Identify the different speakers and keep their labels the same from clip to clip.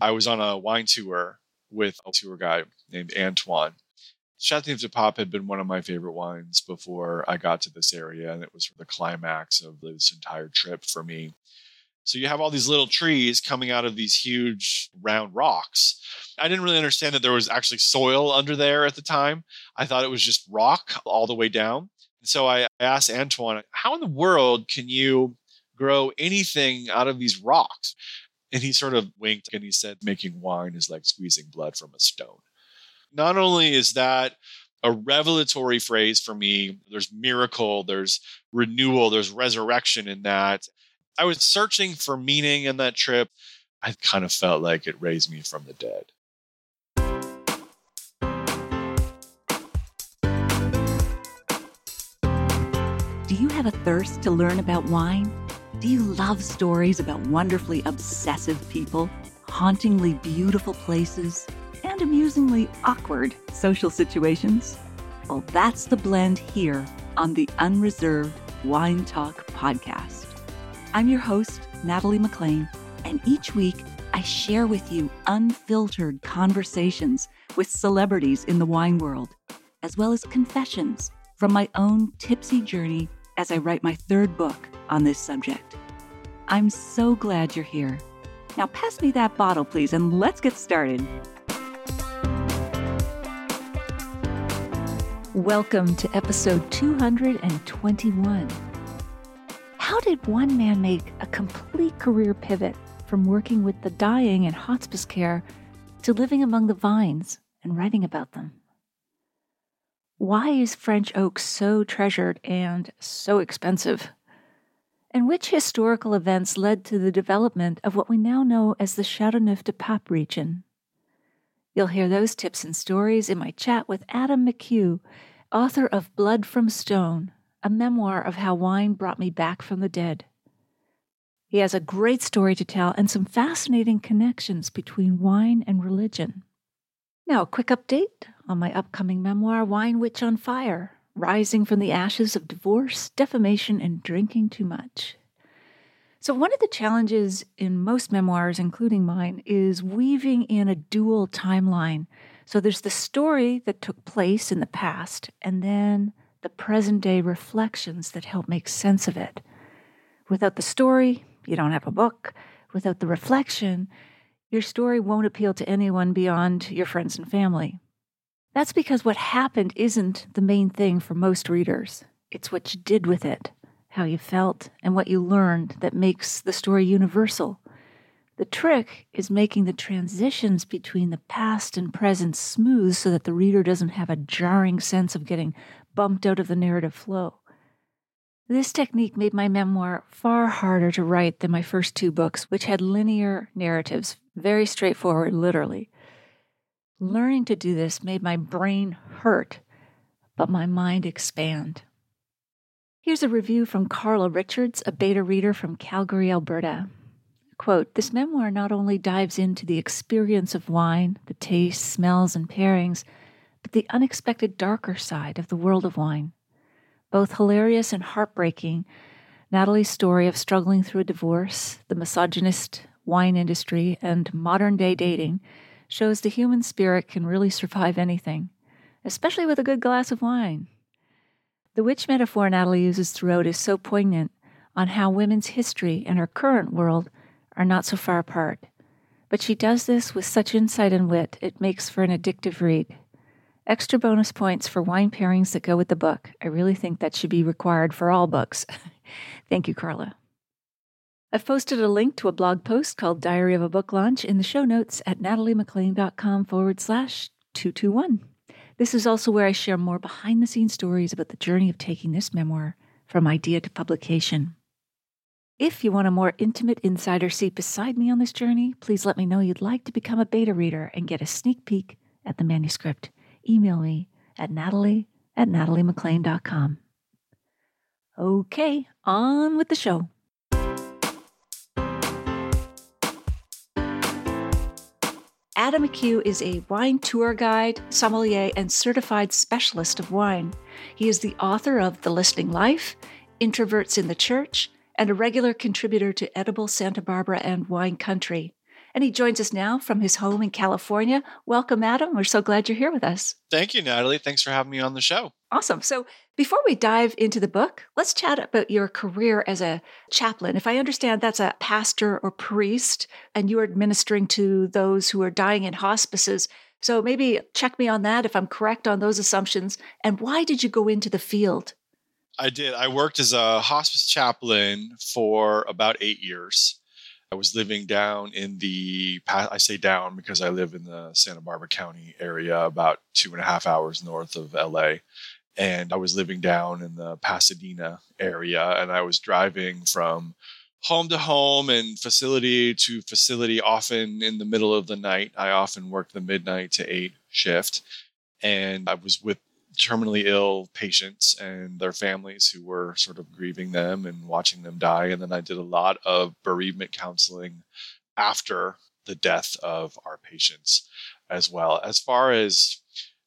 Speaker 1: I was on a wine tour with a tour guide named Antoine. Châteauneuf du Pape had been one of my favorite wines before I got to this area, and it was the climax of this entire trip for me. So you have all these little trees coming out of these huge round rocks. I didn't really understand that there was actually soil under there at the time. I thought it was just rock all the way down. So I asked Antoine, how in the world can you grow anything out of these rocks? And he sort of winked and he said, making wine is like squeezing blood from a stone. Not only is that a revelatory phrase for me, there's miracle, there's renewal, there's resurrection in that. I was searching for meaning in that trip. I kind of felt like it raised me from the dead.
Speaker 2: Do you have a thirst to learn about wine? Do you love stories about wonderfully obsessive people, hauntingly beautiful places, and amusingly awkward social situations? Well, that's the blend here on the Unreserved Wine Talk podcast. I'm your host, Natalie MacLean, and each week I share with you unfiltered conversations with celebrities in the wine world, as well as confessions from my own tipsy journey as I write my third book on this subject. I'm so glad you're here. Now, pass me that bottle, please, and let's get started. Welcome to episode 221. How did one man make a complete career pivot from working with the dying in hospice care to living among the vines and writing about them? Why is French oak so treasured and so expensive? And which historical events led to the development of what we now know as the Châteauneuf du Pape region? You'll hear those tips and stories in my chat with Adam McHugh, author of Blood from Stone a memoir of how wine brought me back from the dead. He has a great story to tell and some fascinating connections between wine and religion. Now, a quick update on my upcoming memoir, Wine Witch on Fire Rising from the Ashes of Divorce, Defamation, and Drinking Too Much. So, one of the challenges in most memoirs, including mine, is weaving in a dual timeline. So, there's the story that took place in the past, and then the present day reflections that help make sense of it. Without the story, you don't have a book. Without the reflection, your story won't appeal to anyone beyond your friends and family. That's because what happened isn't the main thing for most readers. It's what you did with it, how you felt, and what you learned that makes the story universal. The trick is making the transitions between the past and present smooth so that the reader doesn't have a jarring sense of getting bumped out of the narrative flow. This technique made my memoir far harder to write than my first two books, which had linear narratives, very straightforward, literally. Learning to do this made my brain hurt, but my mind expand. Here's a review from Carla Richards, a beta reader from Calgary, Alberta. Quote This memoir not only dives into the experience of wine, the tastes, smells, and pairings, but the unexpected darker side of the world of wine. Both hilarious and heartbreaking, Natalie's story of struggling through a divorce, the misogynist wine industry, and modern day dating shows the human spirit can really survive anything, especially with a good glass of wine. The witch metaphor Natalie uses throughout is so poignant on how women's history and our current world are not so far apart. But she does this with such insight and wit, it makes for an addictive read. Extra bonus points for wine pairings that go with the book. I really think that should be required for all books. Thank you, Carla. I've posted a link to a blog post called Diary of a Book Launch in the show notes at nataliemaclean.com forward slash 221. This is also where I share more behind the scenes stories about the journey of taking this memoir from idea to publication. If you want a more intimate insider seat beside me on this journey, please let me know you'd like to become a beta reader and get a sneak peek at the manuscript email me at natalie at nataliemaclean.com. Okay, on with the show. Adam McHugh is a wine tour guide, sommelier, and certified specialist of wine. He is the author of The Listening Life, Introverts in the Church, and a regular contributor to Edible Santa Barbara and Wine Country. And he joins us now from his home in California. Welcome, Adam. We're so glad you're here with us.
Speaker 1: Thank you, Natalie. Thanks for having me on the show.
Speaker 2: Awesome. So, before we dive into the book, let's chat about your career as a chaplain. If I understand, that's a pastor or priest, and you're administering to those who are dying in hospices. So, maybe check me on that if I'm correct on those assumptions. And why did you go into the field?
Speaker 1: I did. I worked as a hospice chaplain for about eight years. I was living down in the, I say down because I live in the Santa Barbara County area, about two and a half hours north of LA. And I was living down in the Pasadena area, and I was driving from home to home and facility to facility, often in the middle of the night. I often worked the midnight to eight shift. And I was with terminally ill patients and their families who were sort of grieving them and watching them die. And then I did a lot of bereavement counseling after the death of our patients as well. As far as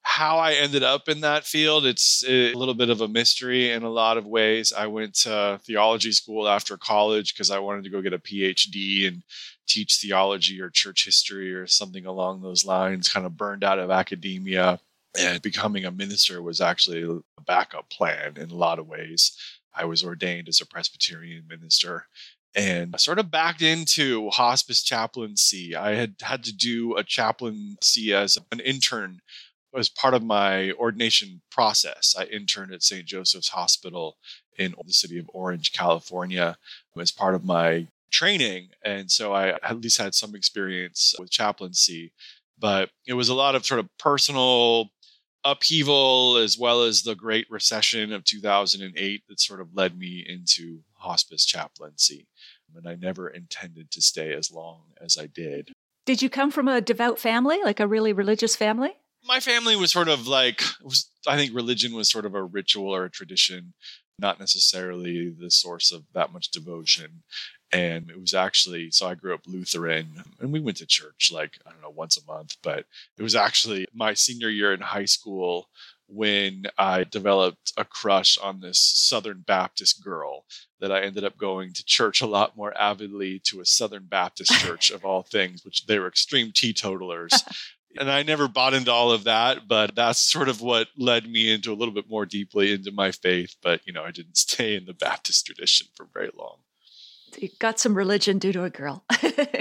Speaker 1: how I ended up in that field, it's eh, a little bit of a mystery in a lot of ways. I went to theology school after college because I wanted to go get a PhD and teach theology or church history or something along those lines, kind of burned out of academia and becoming a minister was actually a backup plan in a lot of ways. I was ordained as a Presbyterian minister and I sort of backed into hospice chaplaincy. I had had to do a chaplaincy as an intern as part of my ordination process. I interned at St. Joseph's Hospital in the city of Orange, California, as part of my training. And so I at least had some experience with chaplaincy, but it was a lot of sort of personal upheaval as well as the Great Recession of 2008 that sort of led me into hospice chaplaincy. And I never intended to stay as long as I did.
Speaker 2: Did you come from a devout family, like a really religious family?
Speaker 1: My family was sort of like, was, I think religion was sort of a ritual or a tradition, not necessarily the source of that much devotion. And it was actually so i grew up lutheran and we went to church like i don't know once a month but it was actually my senior year in high school when i developed a crush on this southern baptist girl that i ended up going to church a lot more avidly to a southern baptist church of all things which they were extreme teetotalers and I never bought into all of that, but that's sort of what led me into a little bit more deeply into my faith. But, you know, I didn't stay in the Baptist tradition for very long
Speaker 2: you got some religion due to a girl.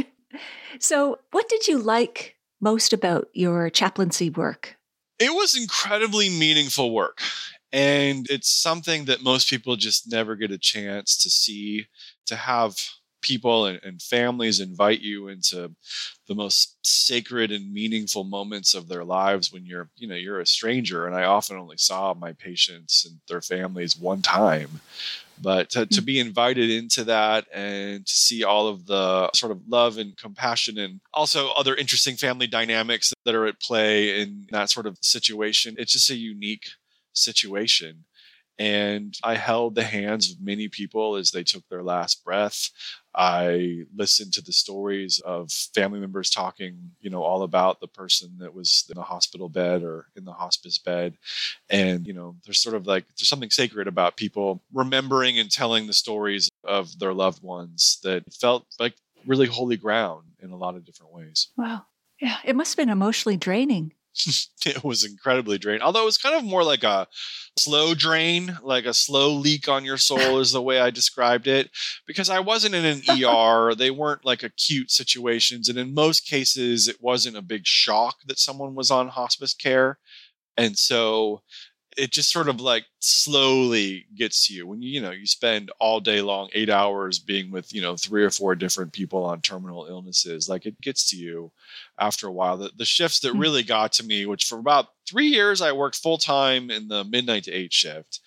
Speaker 2: so, what did you like most about your chaplaincy work?
Speaker 1: It was incredibly meaningful work. And it's something that most people just never get a chance to see, to have people and, and, families invite you into the most sacred and meaningful moments of their lives when you're you know you're a stranger. And i often only saw my patients and their families one time. But to, to, mm. be invited into that and to see all of the sort of love and compassion and also other interesting family dynamics that are at play in that sort of situation it's just a unique situation and I held the hands of many people as they took their last breath. I listened to the stories of family members talking, you know, all about the person that was in the hospital bed or in the hospice bed. And, you know, there's sort of like, there's something sacred about people remembering and telling the stories of their loved ones that felt like really holy ground in a lot of different ways.
Speaker 2: Wow. Yeah. It must have been emotionally draining.
Speaker 1: it was incredibly draining. Although it was kind of more like a slow drain, like a slow leak on your soul is the way I described it. Because I wasn't in an ER. They weren't like acute situations. And in most cases, it wasn't a big shock that someone was on hospice care. And so it just sort of like slowly gets to you when you you know you spend all day long eight hours being with you know three or four different people on terminal illnesses like it gets to you after a while the, the shifts that hmm. really got to me which for about three years i worked full-time in the midnight to eight shift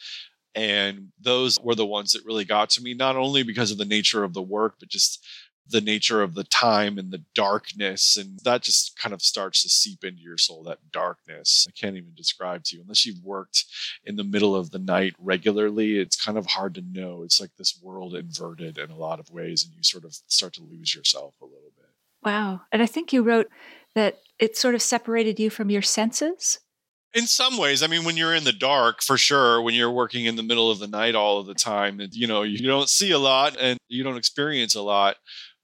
Speaker 1: and those were the ones that really got to me not only because of the nature of the work but just the nature of the time and the darkness and that just kind of starts to seep into your soul that darkness. I can't even describe to you. Unless you've worked in the middle of the night regularly it's kind of hard to know. It's like this world inverted in a lot of ways and you sort of start to lose yourself a little bit.
Speaker 2: Wow. And i think you wrote that it sort of separated you from your senses?
Speaker 1: In some ways. I mean when you're in the dark for sure when you're working in the middle of the night all of the time you know you don't see a lot and you don't experience a lot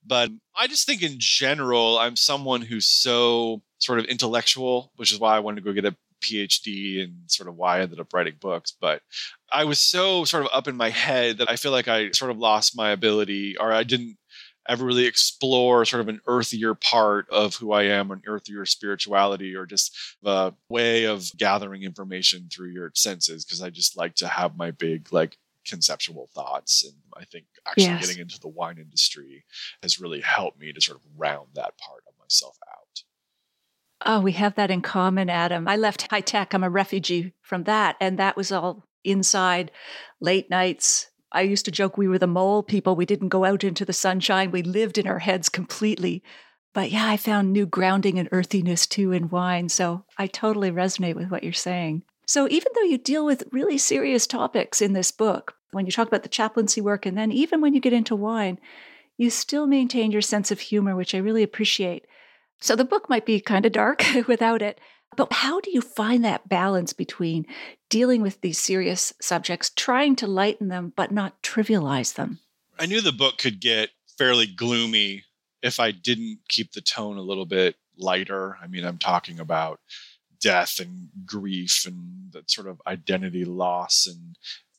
Speaker 1: But I just think in general, I'm someone who's so sort of intellectual, which is why I wanted to go get a PhD and sort of why I ended up writing books. But I was so sort of up in my head that I feel like I sort of lost my ability or I didn't ever really explore sort of an earthier part of who I am, an earthier spirituality, or just a way of gathering information through your senses. Cause I just like to have my big, like, conceptual thoughts. And I think actually yes. getting into the wine industry has really helped me to sort of round that part of myself out.
Speaker 2: Oh, we have that in common, Adam. I left high tech. I'm a refugee from that. And that was all inside, late nights. I used to joke we were the mole people. We didn't go out into the sunshine. We lived in our heads completely. But yeah, I found new grounding and earthiness too in wine. So I totally resonate with what you're saying. So even though you deal with really serious topics in this book, when you talk about the chaplaincy work, and then even when you get into wine, you still maintain your sense of humor, which I really appreciate. So the book might be kind of dark without it. But how do you find that balance between dealing with these serious subjects, trying to lighten them, but not trivialize them?
Speaker 1: I knew the book could get fairly gloomy if I didn't keep the tone a little bit lighter. I mean, I'm talking about death and grief and that sort of identity loss and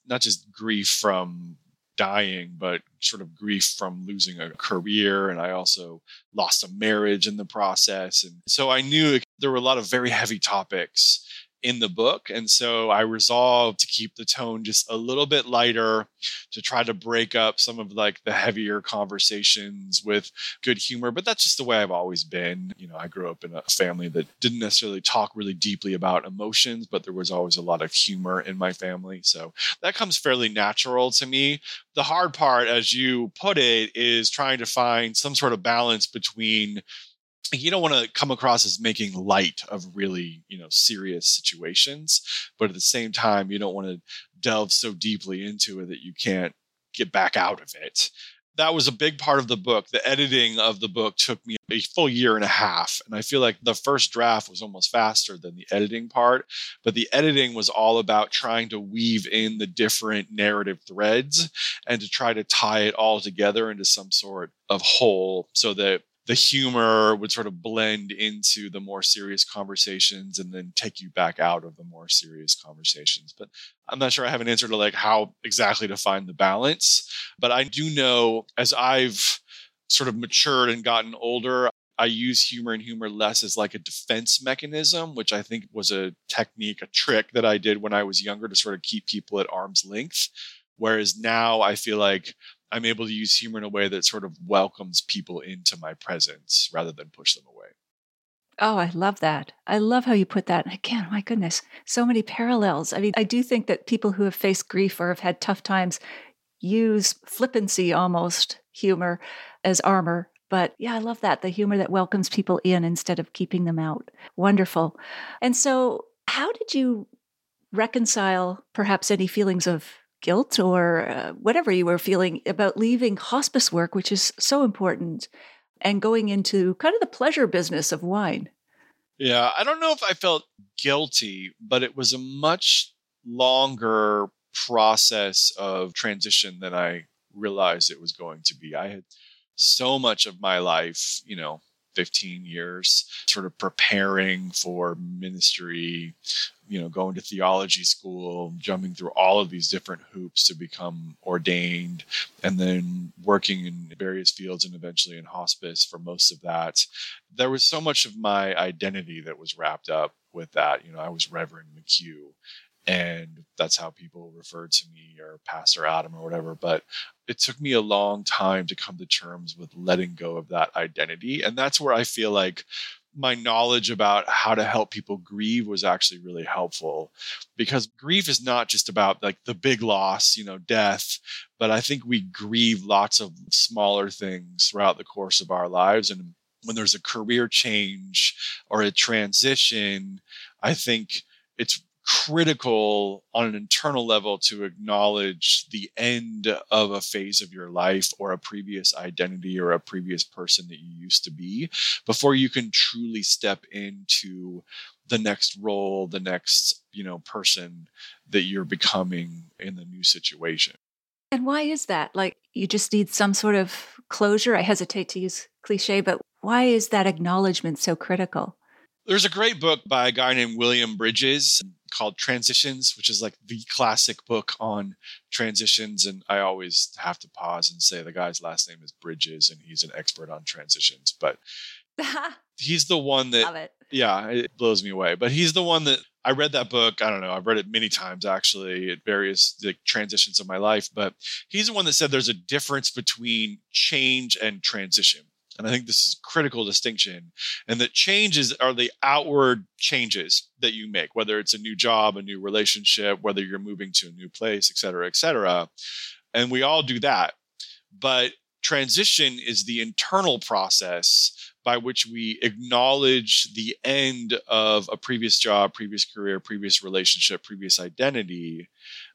Speaker 1: not just grief from dying, but sort of grief from losing a career. And I also lost a marriage in the process. And so I knew there were a lot of very heavy topics in the book. And so I resolved to keep the tone just a little bit lighter to try to break up some of like the heavier conversations with good humor. But that's just the way I've always been. You know, I grew up in a family that didn't necessarily talk really deeply about emotions, but there was always a lot of humor in my family. So that comes fairly natural to me. The hard part, as you put it, is trying to find some sort of balance between you don't want to come across as making light of really you know serious situations but at the same time you don't want to delve so deeply into it that you can't get back out of it. That was a big part of the book. The editing of the book took me a full year and a half and i feel like the first draft was almost faster than the editing part but the editing was all about trying to weave in the different narrative threads and to try to tie it all together into some sort of whole so that the humor would sort of blend into the more serious conversations and then take you back out of the more serious conversations. But I'm not sure I have an answer to like how exactly to find the balance. But I do know as I've sort of matured and gotten older, I use humor and humor less as like a defense mechanism, which I think was a technique, a trick that I did when I was younger to sort of keep people at arm's length. Whereas now I feel like I'm able to use humor in a way that sort of welcomes people into my presence rather than push them away.
Speaker 2: Oh, I love that. I love how you put that. Again, my goodness, so many parallels. I mean, I do think that people who have faced grief or have had tough times use flippancy almost humor as armor. But yeah, I love that. The humor that welcomes people in instead of keeping them out. Wonderful. And so, how did you reconcile perhaps any feelings of guilt or uh, whatever you were feeling about leaving hospice work, which is so important, and going into kind of the pleasure business of wine?
Speaker 1: Yeah, I don't know if I felt guilty, but it was a much longer process of transition than I realized it was going to be. I had so much of my life, you know, 15 years, sort of preparing for ministry, you know, going to theology school, jumping through all of these different hoops to become ordained, and then working in various fields and eventually in hospice for most of that. There was so much of my identity that was wrapped up with that. You know, I was Reverend McHugh and that's how people referred to me or pastor adam or whatever but it took me a long time to come to terms with letting go of that identity and that's where i feel like my knowledge about how to help people grieve was actually really helpful because grief is not just about like the big loss you know death but i think we grieve lots of smaller things throughout the course of our lives and when there's a career change or a transition i think it's critical on an internal level to acknowledge the end of a phase of your life or a previous identity or a previous person that you used to be before you can truly step into the next role the next you know person that you're becoming in the new situation
Speaker 2: and why is that like you just need some sort of closure. I hesitate to use cliche, but why is that acknowledgement so critical?
Speaker 1: There's a great book by a guy named William Bridges called Transitions, which is like the classic book on transitions. And I always have to pause and say the guy's last name is Bridges and he's an expert on transitions. But he's the one that, yeah, it blows me away. But he's the one that I read that book. I don't know. I've read it many times actually at various like, transitions of my life. But he's the one that said there's a difference between change and transition. And I think this is a critical distinction. And that changes are the outward changes that you make, whether it's a new job, a new relationship, whether you're moving to a new place, et cetera, et cetera. And we all do that. But transition is the internal process by which we acknowledge the end of a previous job, previous career, previous relationship, previous identity,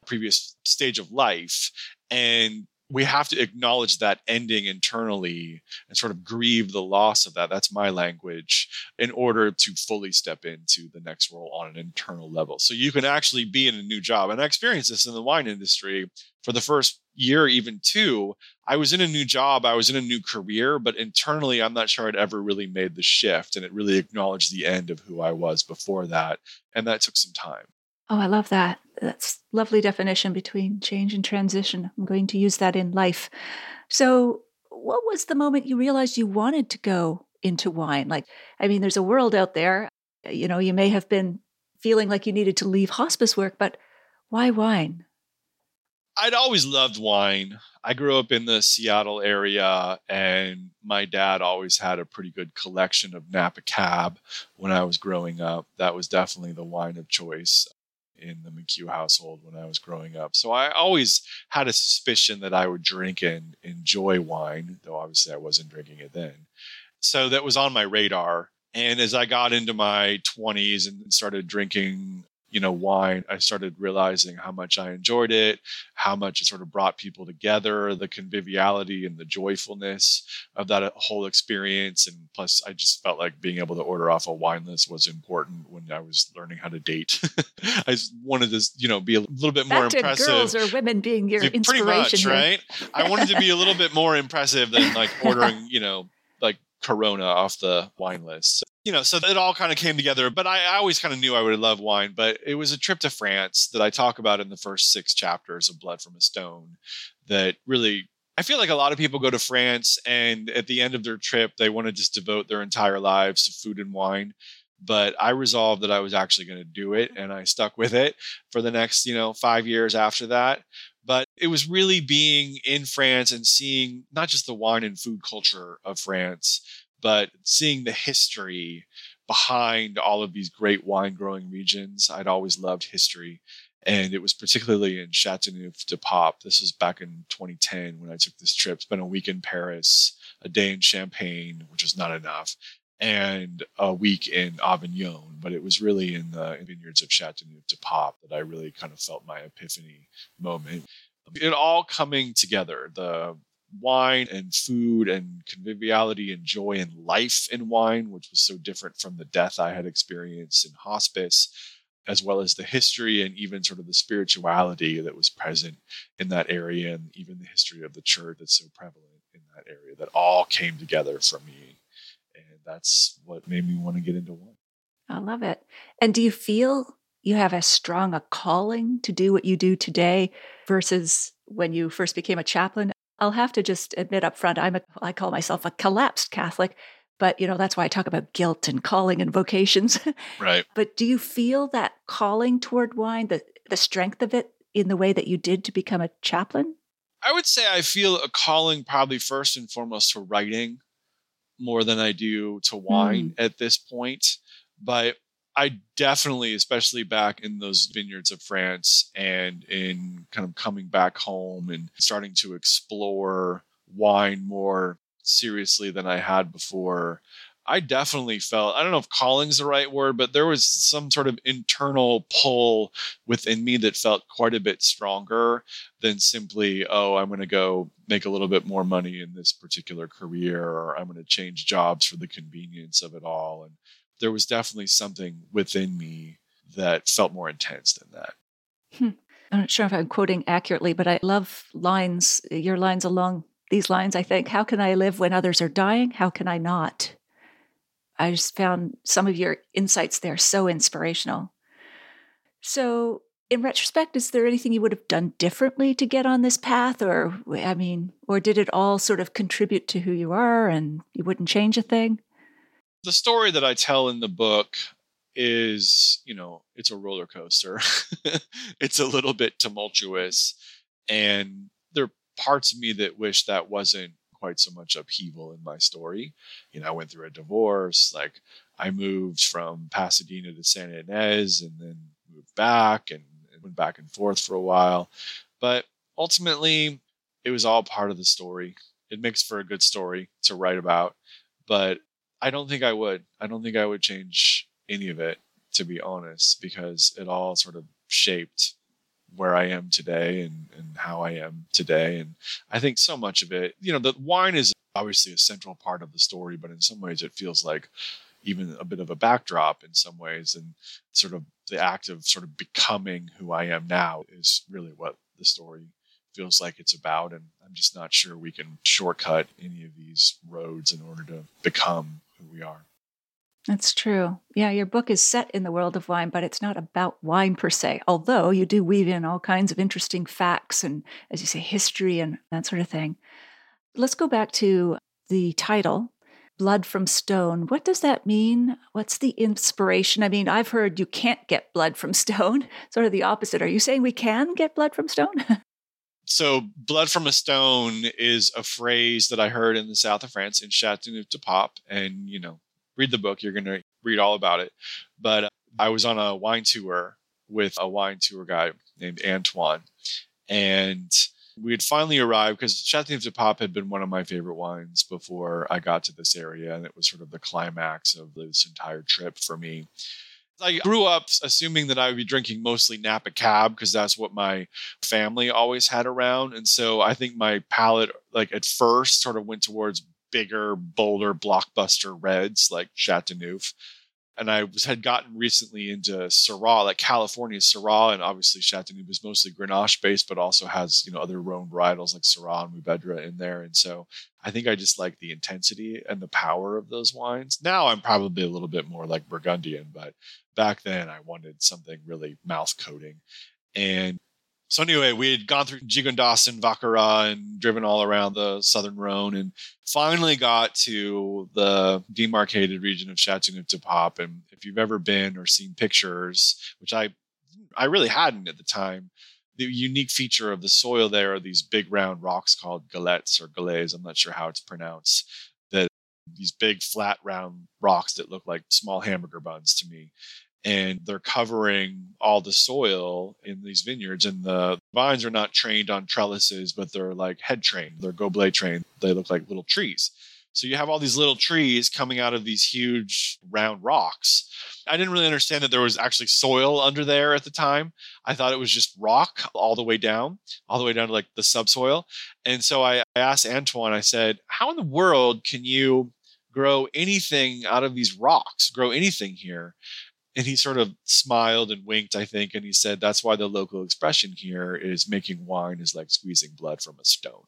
Speaker 1: previous stage of life, and we have to acknowledge that ending internally and sort of grieve the loss of that. That's my language in order to fully step into the next role on an internal level. So you can actually be in a new job. And I experienced this in the wine industry for the first year, even two. I was in a new job, I was in a new career, but internally, I'm not sure I'd ever really made the shift. And it really acknowledged the end of who I was before that. And that took some time.
Speaker 2: Oh, I love that. That's lovely definition between change and transition. I'm going to use that in life. So, what was the moment you realized you wanted to go into wine? Like, I mean, there's a world out there. You know, you may have been feeling like you needed to leave hospice work, but why wine?
Speaker 1: I'd always loved wine. I grew up in the Seattle area, and my dad always had a pretty good collection of Napa Cab when I was growing up. That was definitely the wine of choice in the McHugh household when I was growing up. So I always had a suspicion that I would drink and enjoy wine, though obviously I wasn't drinking it then. So that was on my radar. And as I got into my 20s and started drinking you know wine i started realizing how much i enjoyed it how much it sort of brought people together the conviviality and the joyfulness of that uh, whole experience. And plus i just felt like being able to order off a wine list was important when i was learning how to date. I just wanted to you know be a little bit more
Speaker 2: Back
Speaker 1: impressive.
Speaker 2: girls or women being your
Speaker 1: pretty
Speaker 2: inspiration
Speaker 1: much right? I wanted to be a little bit more impressive than like ordering you know like corona off the wine list you know, so it all kind of came together. But I, I always kind of knew I would love wine. But it was a trip to France that I talk about in the first six chapters of Blood from a Stone that really I feel like a lot of people go to France and at the end of their trip, they want to just devote their entire lives to food and wine. But I resolved that I was actually going to do it and I stuck with it for the next, you know, five years after that. But it was really being in France and seeing not just the wine and food culture of France, but seeing the history behind all of these great wine growing regions, I'd always loved history. And it was particularly in Chateauneuf du Pape. This was back in 2010 when I took this trip. Spent a week in Paris, a day in Champagne, which was not enough, and a week in Avignon. But it was really in the vineyards of Chateauneuf du Pape that I really kind of felt my epiphany moment. It all coming together the wine and food and conviviality and joy and life in wine, which was so different from the death I had experienced in hospice, as well as the history and even sort of the spirituality that was present in that area and even the history of the church that's so prevalent in that area that all came together for me. And that's what made me want to get into wine.
Speaker 2: I love it. And do you feel you have as strong a calling to do what you do today versus when you first became a chaplain? I'll have to just admit up front, I'm a, I call myself a collapsed Catholic, but you know, that's why I talk about guilt and calling and vocations.
Speaker 1: Right.
Speaker 2: but do you feel that calling toward wine, the, the strength of it in the way that you did to become a chaplain?
Speaker 1: I would say I feel a calling probably first and foremost to writing more than I do to wine mm. at this point. But I definitely, especially back in those vineyards of France and in kind of coming back home and starting to explore wine more seriously than I had before, I definitely felt, I don't know if calling's the right word, but there was some sort of internal pull within me that felt quite a bit stronger than simply, oh, I'm going to go make a little bit more money in this particular career, or I'm going to change jobs for the convenience of it all. And there was definitely something within me that felt more intense than that.
Speaker 2: Hmm. I'm not sure if I'm quoting accurately, but I love lines, your lines along these lines, I think. How can I live when others are dying? How can I not? I just found some of your insights there so inspirational. So, in retrospect, is there anything you would have done differently to get on this path? Or, I mean, or did it all sort of contribute to who you are and you wouldn't change a thing?
Speaker 1: The story that I tell in the book is, you know, it's a roller coaster. it's a little bit tumultuous. And there are parts of me that wish that wasn't quite so much upheaval in my story. You know, I went through a divorce, like I moved from Pasadena to San Ynez and then moved back and, and went back and forth for a while. But ultimately, it was all part of the story. It makes for a good story to write about, but I don't think I would. I don't think I would change any of it, to be honest, because it all sort of shaped where I am today and, and how I am today. And I think so much of it, you know, the wine is obviously a central part of the story, but in some ways it feels like even a bit of a backdrop in some ways. And sort of the act of sort of becoming who I am now is really what the story feels like it's about. And I'm just not sure we can shortcut any of these roads in order to become who we are.
Speaker 2: That's true. Yeah, your book is set in the world of wine, but it's not about wine per se, although you do weave in all kinds of interesting facts and, as you say, history and that sort of thing. Let's go back to the title, Blood from Stone. What does that mean? What's the inspiration? I mean, I've heard you can't get blood from stone, sort of the opposite. Are you saying we can get blood from stone?
Speaker 1: so blood from a stone is a phrase that I heard in the south of France in Châteauneuf-du-Pape. And, you know, read the book. You're going to read all about it. But uh, I was on a wine tour with a wine tour guy named Antoine. And we had finally arrived because Châteauneuf-du-Pape had been one of my favorite wines before I got to this area. And it was sort of the climax of this entire trip for me. I grew up assuming that I would be drinking mostly Napa Cab because that's what my family always had around. And so I think my palate, like at first, sort of went towards bigger, bolder blockbuster reds like Chateauneuf. And I was had gotten recently into Syrah, like California Syrah, and obviously Chateauneuf is mostly Grenache based, but also has you know other Rhone varietals like Syrah and Mourvedre in there. And so I think I just like the intensity and the power of those wines. Now I'm probably a little bit more like Burgundian, but back then I wanted something really mouth coating. And so anyway, we had gone through Gigondas and Vacqueyras and driven all around the southern Rhone and finally got to the demarcated region of Châteauneuf-du-Pape. And if you've ever been or seen pictures, which I I really hadn't at the time, the unique feature of the soil there are these big round rocks called galettes or galets. I'm not sure how it's pronounced. That these big flat round rocks that look like small hamburger buns to me and they're covering all the soil in these vineyards and the vines are not trained on trellises but they're like head trained they're goblet trained they look like little trees so you have all these little trees coming out of these huge round rocks. I didn't really understand that there was actually soil under there at the time. I thought it was just rock all the way down all the way down to like the subsoil. And so i, I asked antoine i said how in the world can you grow anything out of these rocks grow anything here? And he sort of smiled and winked, I think, and he said, That's why the local expression here is making wine is like squeezing blood from a stone.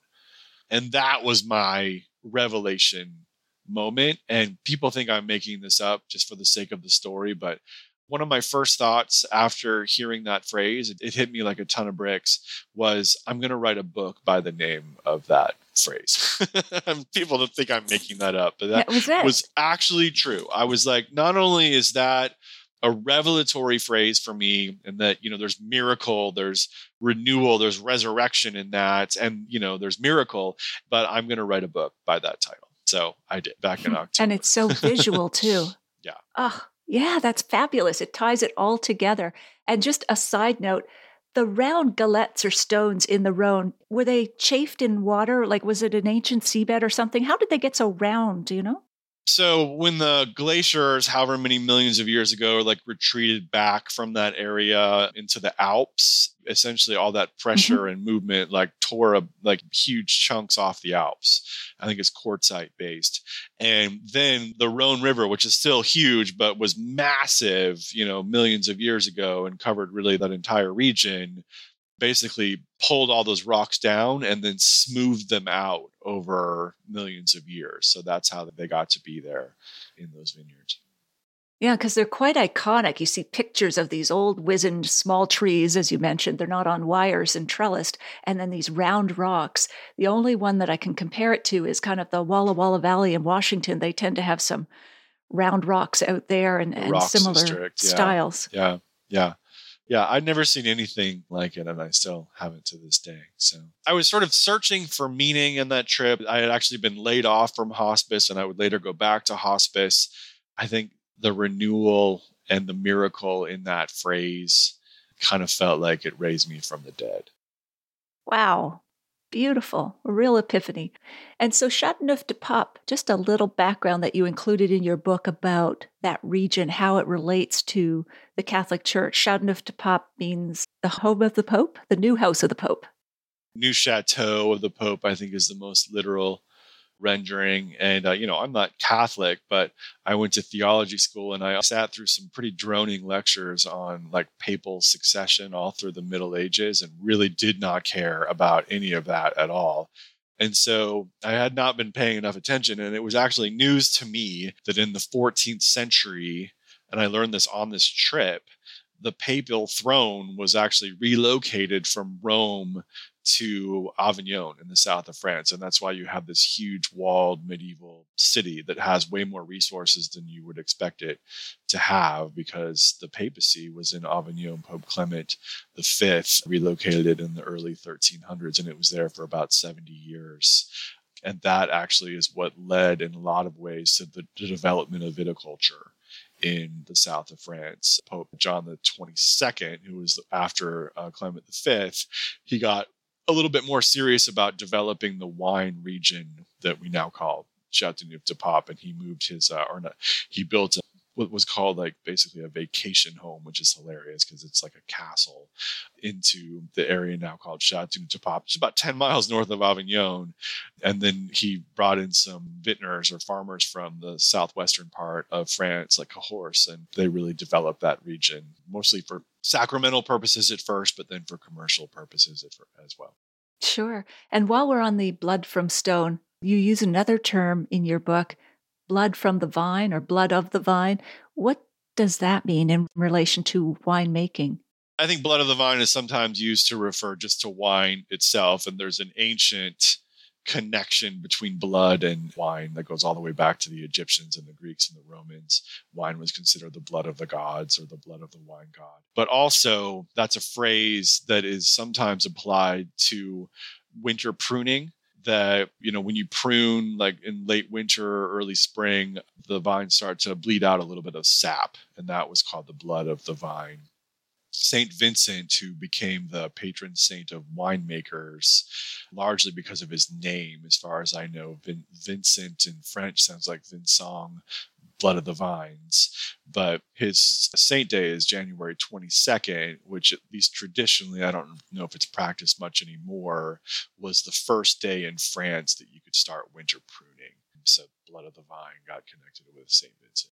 Speaker 1: And that was my revelation moment. And people think I'm making this up just for the sake of the story. But one of my first thoughts after hearing that phrase, it, it hit me like a ton of bricks, was I'm going to write a book by the name of that phrase. people don't think I'm making that up, but that, that was, was actually true. I was like, not only is that a revelatory phrase for me and that you know there's miracle there's renewal there's resurrection in that and you know there's miracle but i'm going to write a book by that title so i did back in october
Speaker 2: and it's so visual too
Speaker 1: yeah
Speaker 2: oh yeah that's fabulous it ties it all together and just a side note the round galettes or stones in the Rhone, were they chafed in water? Like, was it an ancient seabed or something? How did they get so round? Do you know?
Speaker 1: So when the glaciers however many millions of years ago like retreated back from that area into the alps essentially all that mm-hmm. pressure mm-hmm. and movement like tore a, like huge chunks off the alps i think it's quartzite based and then the rhone river which is still huge but was massive you know millions of years ago and covered really that entire region basically pulled all those rocks down and then smoothed them out over millions of years. So that's how they got to be there in those vineyards.
Speaker 2: Yeah, because they're quite iconic. You see pictures of these old wizened small trees, as you mentioned. They're not on wires and trellised. And then these round rocks. The only one that I can compare it to is kind of the Walla Walla Valley in Washington. They tend to have some round rocks out there and, and similar district, yeah. styles.
Speaker 1: Yeah, yeah. Yeah, I'd never seen anything like it, and I still haven't to this day. So I was sort of searching for meaning in that trip. I had actually been laid off from hospice, and I would later go back to hospice. I think the renewal and the miracle in that phrase kind of felt like it raised me from the dead.
Speaker 2: Wow. Beautiful, a real epiphany. And so, Châteauneuf-du-Pape, just a little background that you included in your book about that region, how it relates to the Catholic Church. Châteauneuf-du-Pape means the home of the Pope, the new house of the Pope.
Speaker 1: New chateau of the Pope, I think, is the most literal rendering. And, uh, you know, I'm not Catholic, but I went to theology school and I sat through some pretty droning lectures on like papal succession all through the Middle Ages and really did not care about any of that at all. And so I had not been paying enough attention. And it was actually news to me that in the 14th century, and I learned this on this trip, the papal throne was actually relocated from Rome to Avignon in the south of France. And that's why you have this huge walled medieval city that has way more resources than you would expect it to have because the papacy was in Avignon. Pope Clement V relocated it in the early 1300s and it was there for about 70 years. And that actually is what led in a lot of ways to the, the development of viticulture in the south of France. Pope John the 22nd, who was after uh, Clement V, he got a little bit more serious about developing the wine region that we now call Châteauneuf-du-Pape, and he moved his uh, or not, he built a, what was called like basically a vacation home, which is hilarious because it's like a castle into the area now called Châteauneuf-du-Pape. It's about 10 miles north of Avignon. And then he brought in some vintners or farmers from the southwestern part of France, like Cahors, and they really developed that region mostly for sacramental purposes at first, but then for commercial purposes as well.
Speaker 2: Sure. And while we're on the blood from stone, you use another term in your book, blood from the vine or blood of the vine. What does that mean in relation to winemaking?
Speaker 1: I think blood of the vine is sometimes used to refer just to wine itself. And there's an ancient connection between blood and wine that goes all the way back to the Egyptians and the Greeks and the Romans. Wine was considered the blood of the gods or the blood of the wine god. But also, that's a phrase that is sometimes applied to winter pruning. That, you know, when you prune like in late winter early spring, the vines start to bleed out a little bit of sap. And that was called the blood of the vine. Saint Vincent, who became the patron saint of winemakers, largely because of his name, as far as I know. Vin- Vincent in French sounds like Vincent, blood of the vines. But his saint day is January 22nd, which, at least traditionally, I don't know if it's practiced much anymore, was the first day in France that you could start winter pruning. So, blood of the vine got connected with Saint Vincent.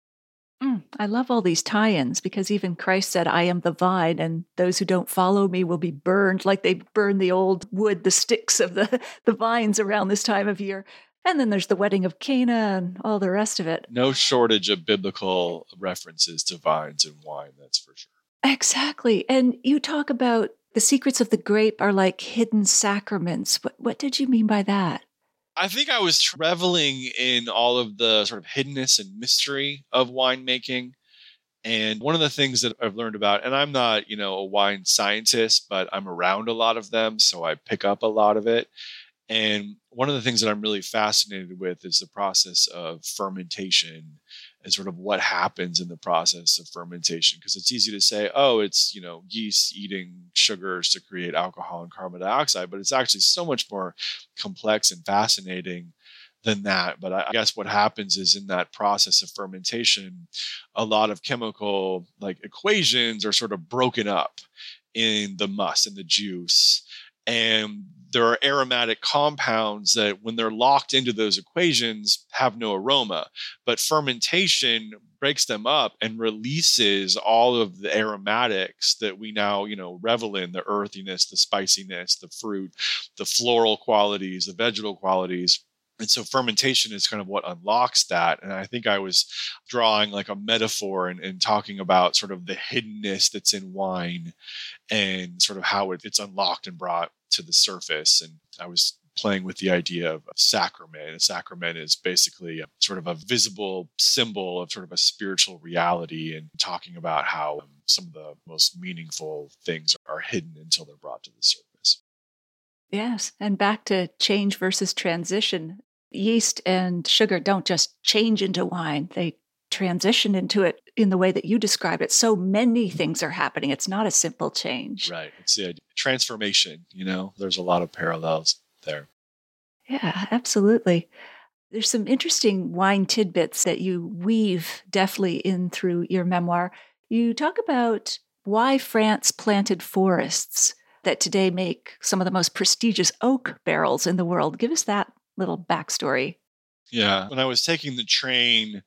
Speaker 2: Mm, I love all these tie ins because even Christ said, I am the vine, and those who don't follow me will be burned like they burn the old wood, the sticks of the, the vines around this time of year. And then there's the wedding of Cana and all the rest of it.
Speaker 1: No shortage of biblical references to vines and wine, that's for sure.
Speaker 2: Exactly. And you talk about the secrets of the grape are like hidden sacraments. What, what did you mean by that?
Speaker 1: I think I was traveling in all of the sort of hiddenness and mystery of winemaking. And one of the things that I've learned about, and I'm not, you know, a wine scientist, but I'm around a lot of them, so I pick up a lot of it. And one of the things that I'm really fascinated with is the process of fermentation and sort of what happens in the process of fermentation because it's easy to say oh it's you know yeast eating sugars to create alcohol and carbon dioxide but it's actually so much more complex and fascinating than that. But i guess what happens is in that process of fermentation a lot of chemical like equations are sort of broken up in the must and the juice and there are aromatic compounds that when they're locked into those equations have no aroma but fermentation breaks them up and releases all of the aromatics that we now, you know, revel in the earthiness, the spiciness, the fruit, the floral qualities, the vegetal qualities. And so fermentation is kind of what unlocks that. And I think I was drawing like a metaphor and, and talking about sort of the hiddenness that's in wine and sort of how it, it's unlocked and brought to the surface. And I was playing with the idea of a sacrament. A sacrament is basically a, sort of a visible symbol of sort of a spiritual reality and talking about how um, some of the most meaningful things are hidden until they're brought to the surface.
Speaker 2: Yes. And back to change versus transition. Yeast and sugar don't just change into wine, they transition into it in the way that you describe it. So many mm-hmm. things are happening. It's not a simple change.
Speaker 1: Right. It's the transformation, you know, there's a lot of parallels there.
Speaker 2: Yeah, absolutely. There's some interesting wine tidbits that you weave deftly in through your memoir. You talk about why France planted forests that today make some of the most prestigious oak barrels in the world. Give us that little backstory.
Speaker 1: Yeah. When I was taking the train,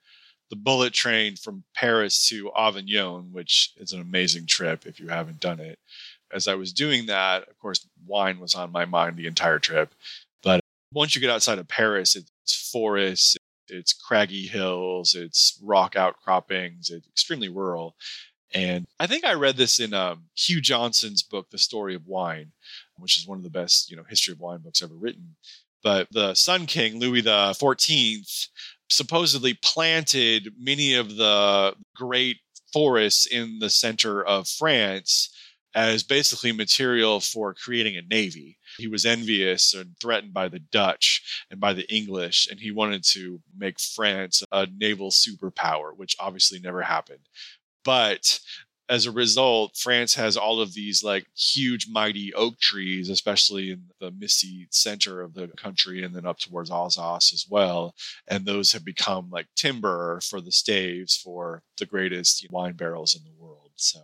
Speaker 1: the bullet train from Paris to Avignon, which is an amazing trip if you haven't done it, as I was doing that, of course, wine was on my mind the entire trip. But once you get outside of Paris, it's forests, it's craggy hills, it's rock outcroppings, it's extremely rural. And I think I read this in um, Hugh Johnson's book, The Story of Wine, which is one of the best, you know, history of wine books ever written. But the Sun King, Louis the Fourteenth, supposedly planted many of the great forests in the center of France as basically material for creating a navy. He was envious and threatened by the Dutch and by the English, and he wanted to make France a naval superpower, which obviously never happened. But as a result, France has all of these like huge, mighty oak trees, especially in the Missy center of the country and then up towards Alsace as well. And those have become like timber for the staves for the greatest wine barrels in the world. So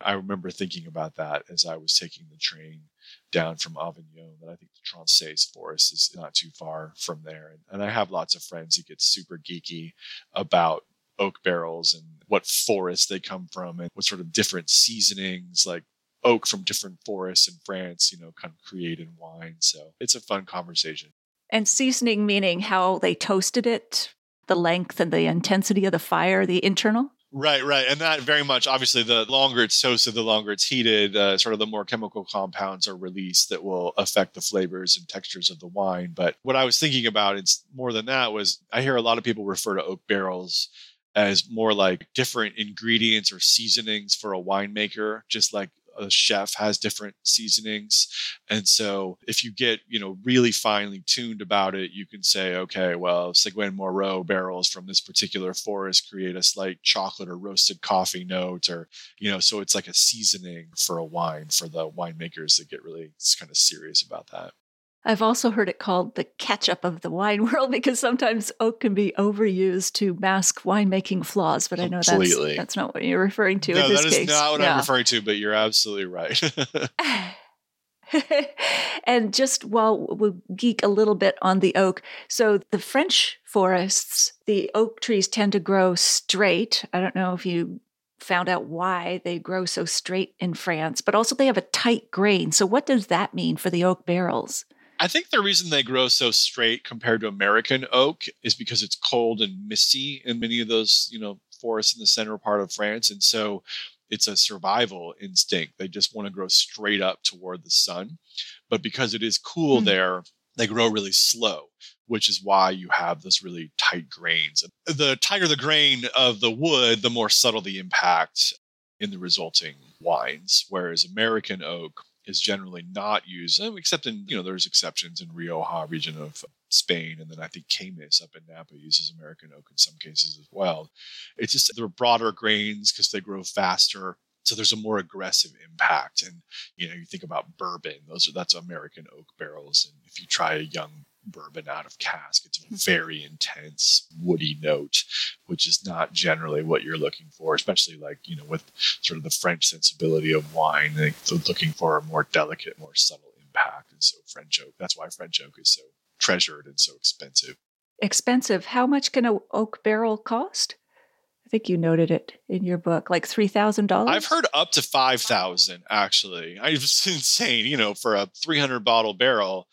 Speaker 1: I remember thinking about that as I was taking the train down from Avignon. That I think the Tronçais forest is not too far from there. And, and I have lots of friends who get super geeky about oak barrels and what forests they come from and what sort of different seasonings like oak from different forests in France, you know, kind of create in wine. So it's a fun conversation.
Speaker 2: And seasoning meaning how they toasted it, the length and the intensity of the fire, the internal?
Speaker 1: Right, right. And that very much, obviously, the longer it's toasted, the longer it's heated, uh, sort of the more chemical compounds are released that will affect the flavors and textures of the wine. But what I was thinking about, it's more than that, was I hear a lot of people refer to oak barrels as more like different ingredients or seasonings for a winemaker, just like a chef has different seasonings. And so if you get, you know, really finely tuned about it, you can say, okay, well, Seguin Moreau barrels from this particular forest create a slight chocolate or roasted coffee note, or, you know, so it's like a seasoning for a wine for the winemakers that get really kind of serious about that.
Speaker 2: I've also heard it called the ketchup of the wine world because sometimes oak can be overused to mask winemaking flaws, but Completely. I know that's that's not what you're referring to.
Speaker 1: No,
Speaker 2: that
Speaker 1: is
Speaker 2: case.
Speaker 1: not what yeah. I'm referring to, but you're absolutely right.
Speaker 2: and just while we geek a little bit on the oak, so the French forests, the oak trees tend to grow straight. I don't know if you found out why they grow so straight in France, but also they have a tight grain. So, what does that mean for the oak barrels?
Speaker 1: I think the reason they grow so straight compared to American oak is because it's cold and misty in many of those, you know, forests in the center part of France. And so it's a survival instinct. They just want to grow straight up toward the sun. But because it is cool mm-hmm. there, they grow really slow, which is why you have those really tight grains. The tighter the grain of the wood, the more subtle the impact in the resulting wines. Whereas American oak is generally not used, uh, except in, you know, there's exceptions in Rioja region of Spain. And then I think Caymus up in Napa uses American oak in some cases as well. It's just they're broader grains because they grow faster. So there's a more aggressive impact. And, you know, you think about bourbon, those are, that's American oak barrels. And if you try a young bourbon out of cask. It's a hmm. very intense woody note, which is not generally what you're looking for, especially like, you know, with sort of the French sensibility of wine. They're looking for a more delicate, more subtle impact. And so French oak, that's why French oak is so treasured and so expensive.
Speaker 2: Expensive. How much can an oak barrel cost? I think you noted it in your book, like three thousand dollars.
Speaker 1: I've heard up to five thousand. Actually, it's insane. You know, for a three hundred bottle barrel.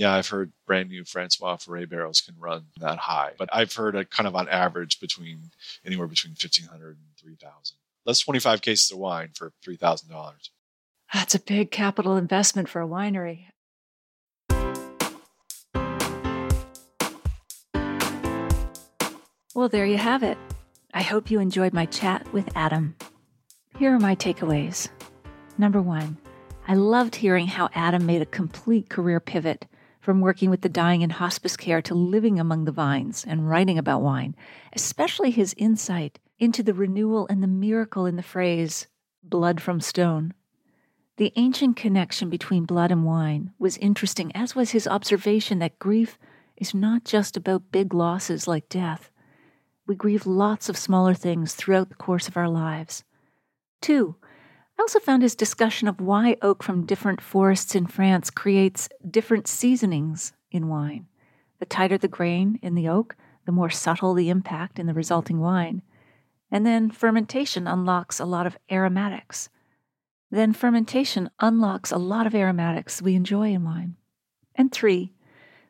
Speaker 1: Yeah, I've heard brand new François Frères barrels can run that high, but I've heard a kind of on average between anywhere between fifteen hundred and three thousand. That's twenty five cases of wine for three thousand dollars.
Speaker 2: That's a big capital investment for a winery. Well, there you have it. I hope you enjoyed my chat with Adam. Here are my takeaways. Number one, I loved hearing how Adam made a complete career pivot from working with the dying in hospice care to living among the vines and writing about wine, especially his insight into the renewal and the miracle in the phrase, blood from stone. The ancient connection between blood and wine was interesting, as was his observation that grief is not just about big losses like death we grieve lots of smaller things throughout the course of our lives. Two, I also found his discussion of why oak from different forests in France creates different seasonings in wine. The tighter the grain in the oak, the more subtle the impact in the resulting wine. And then fermentation unlocks a lot of aromatics. Then fermentation unlocks a lot of aromatics we enjoy in wine. And three,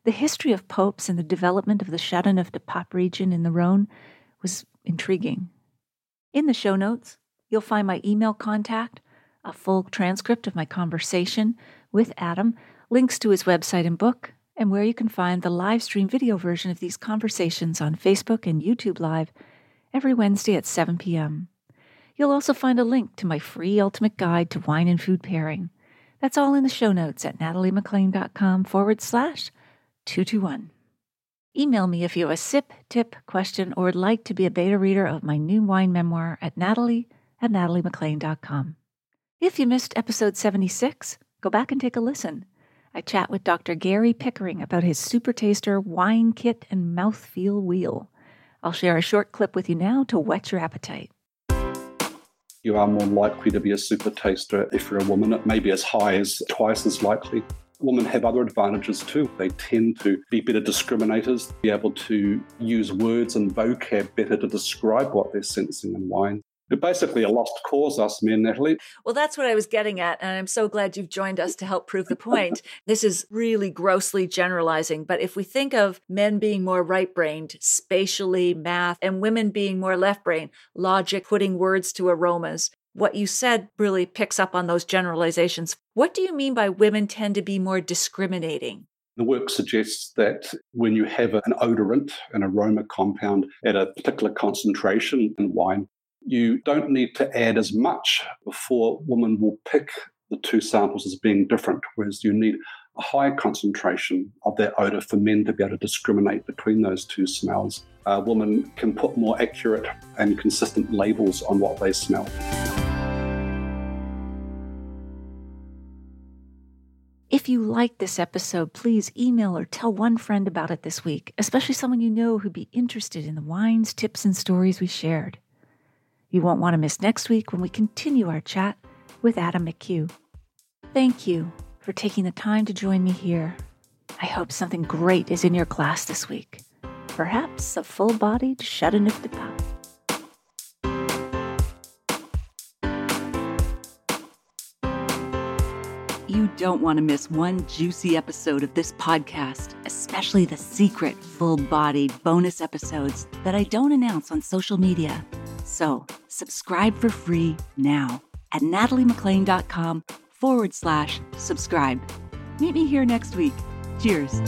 Speaker 2: the history of popes and the development of the Châteauneuf du Pape region in the Rhone was intriguing. In the show notes, you'll find my email contact, a full transcript of my conversation with Adam, links to his website and book, and where you can find the live stream video version of these conversations on Facebook and YouTube Live every Wednesday at 7 p.m. You'll also find a link to my free ultimate guide to wine and food pairing. That's all in the show notes at nataliemaclean.com forward slash 221. Email me if you have a sip, tip, question, or would like to be a beta reader of my new wine memoir at natalie at nataliemaclean.com. If you missed episode 76, go back and take a listen. I chat with Dr. Gary Pickering about his super taster wine kit and mouthfeel wheel. I'll share a short clip with you now to whet your appetite.
Speaker 3: You are more likely to be a super taster if you're a woman. It may be as high as twice as likely. Women have other advantages too. They tend to be better discriminators, be able to use words and vocab better to describe what they're sensing in wine. Basically a lost cause, us men, Natalie.
Speaker 2: Well, that's what I was getting at. And I'm so glad you've joined us to help prove the point. this is really grossly generalizing. But if we think of men being more right brained, spatially, math, and women being more left brain, logic, putting words to aromas, what you said really picks up on those generalizations. What do you mean by women tend to be more discriminating?
Speaker 3: The work suggests that when you have an odorant, an aroma compound at a particular concentration in wine, you don't need to add as much before women will pick the two samples as being different, whereas you need a higher concentration of that odor for men to be able to discriminate between those two smells. A woman can put more accurate and consistent labels on what they smell.
Speaker 2: If you liked this episode, please email or tell one friend about it this week, especially someone you know who'd be interested in the wines, tips, and stories we shared. You won't want to miss next week when we continue our chat with Adam McHugh. Thank you for taking the time to join me here. I hope something great is in your class this week. Perhaps a full bodied Pape. You don't want to miss one juicy episode of this podcast, especially the secret, full bodied bonus episodes that I don't announce on social media. So, subscribe for free now at nataliemaclean.com forward slash subscribe. Meet me here next week. Cheers.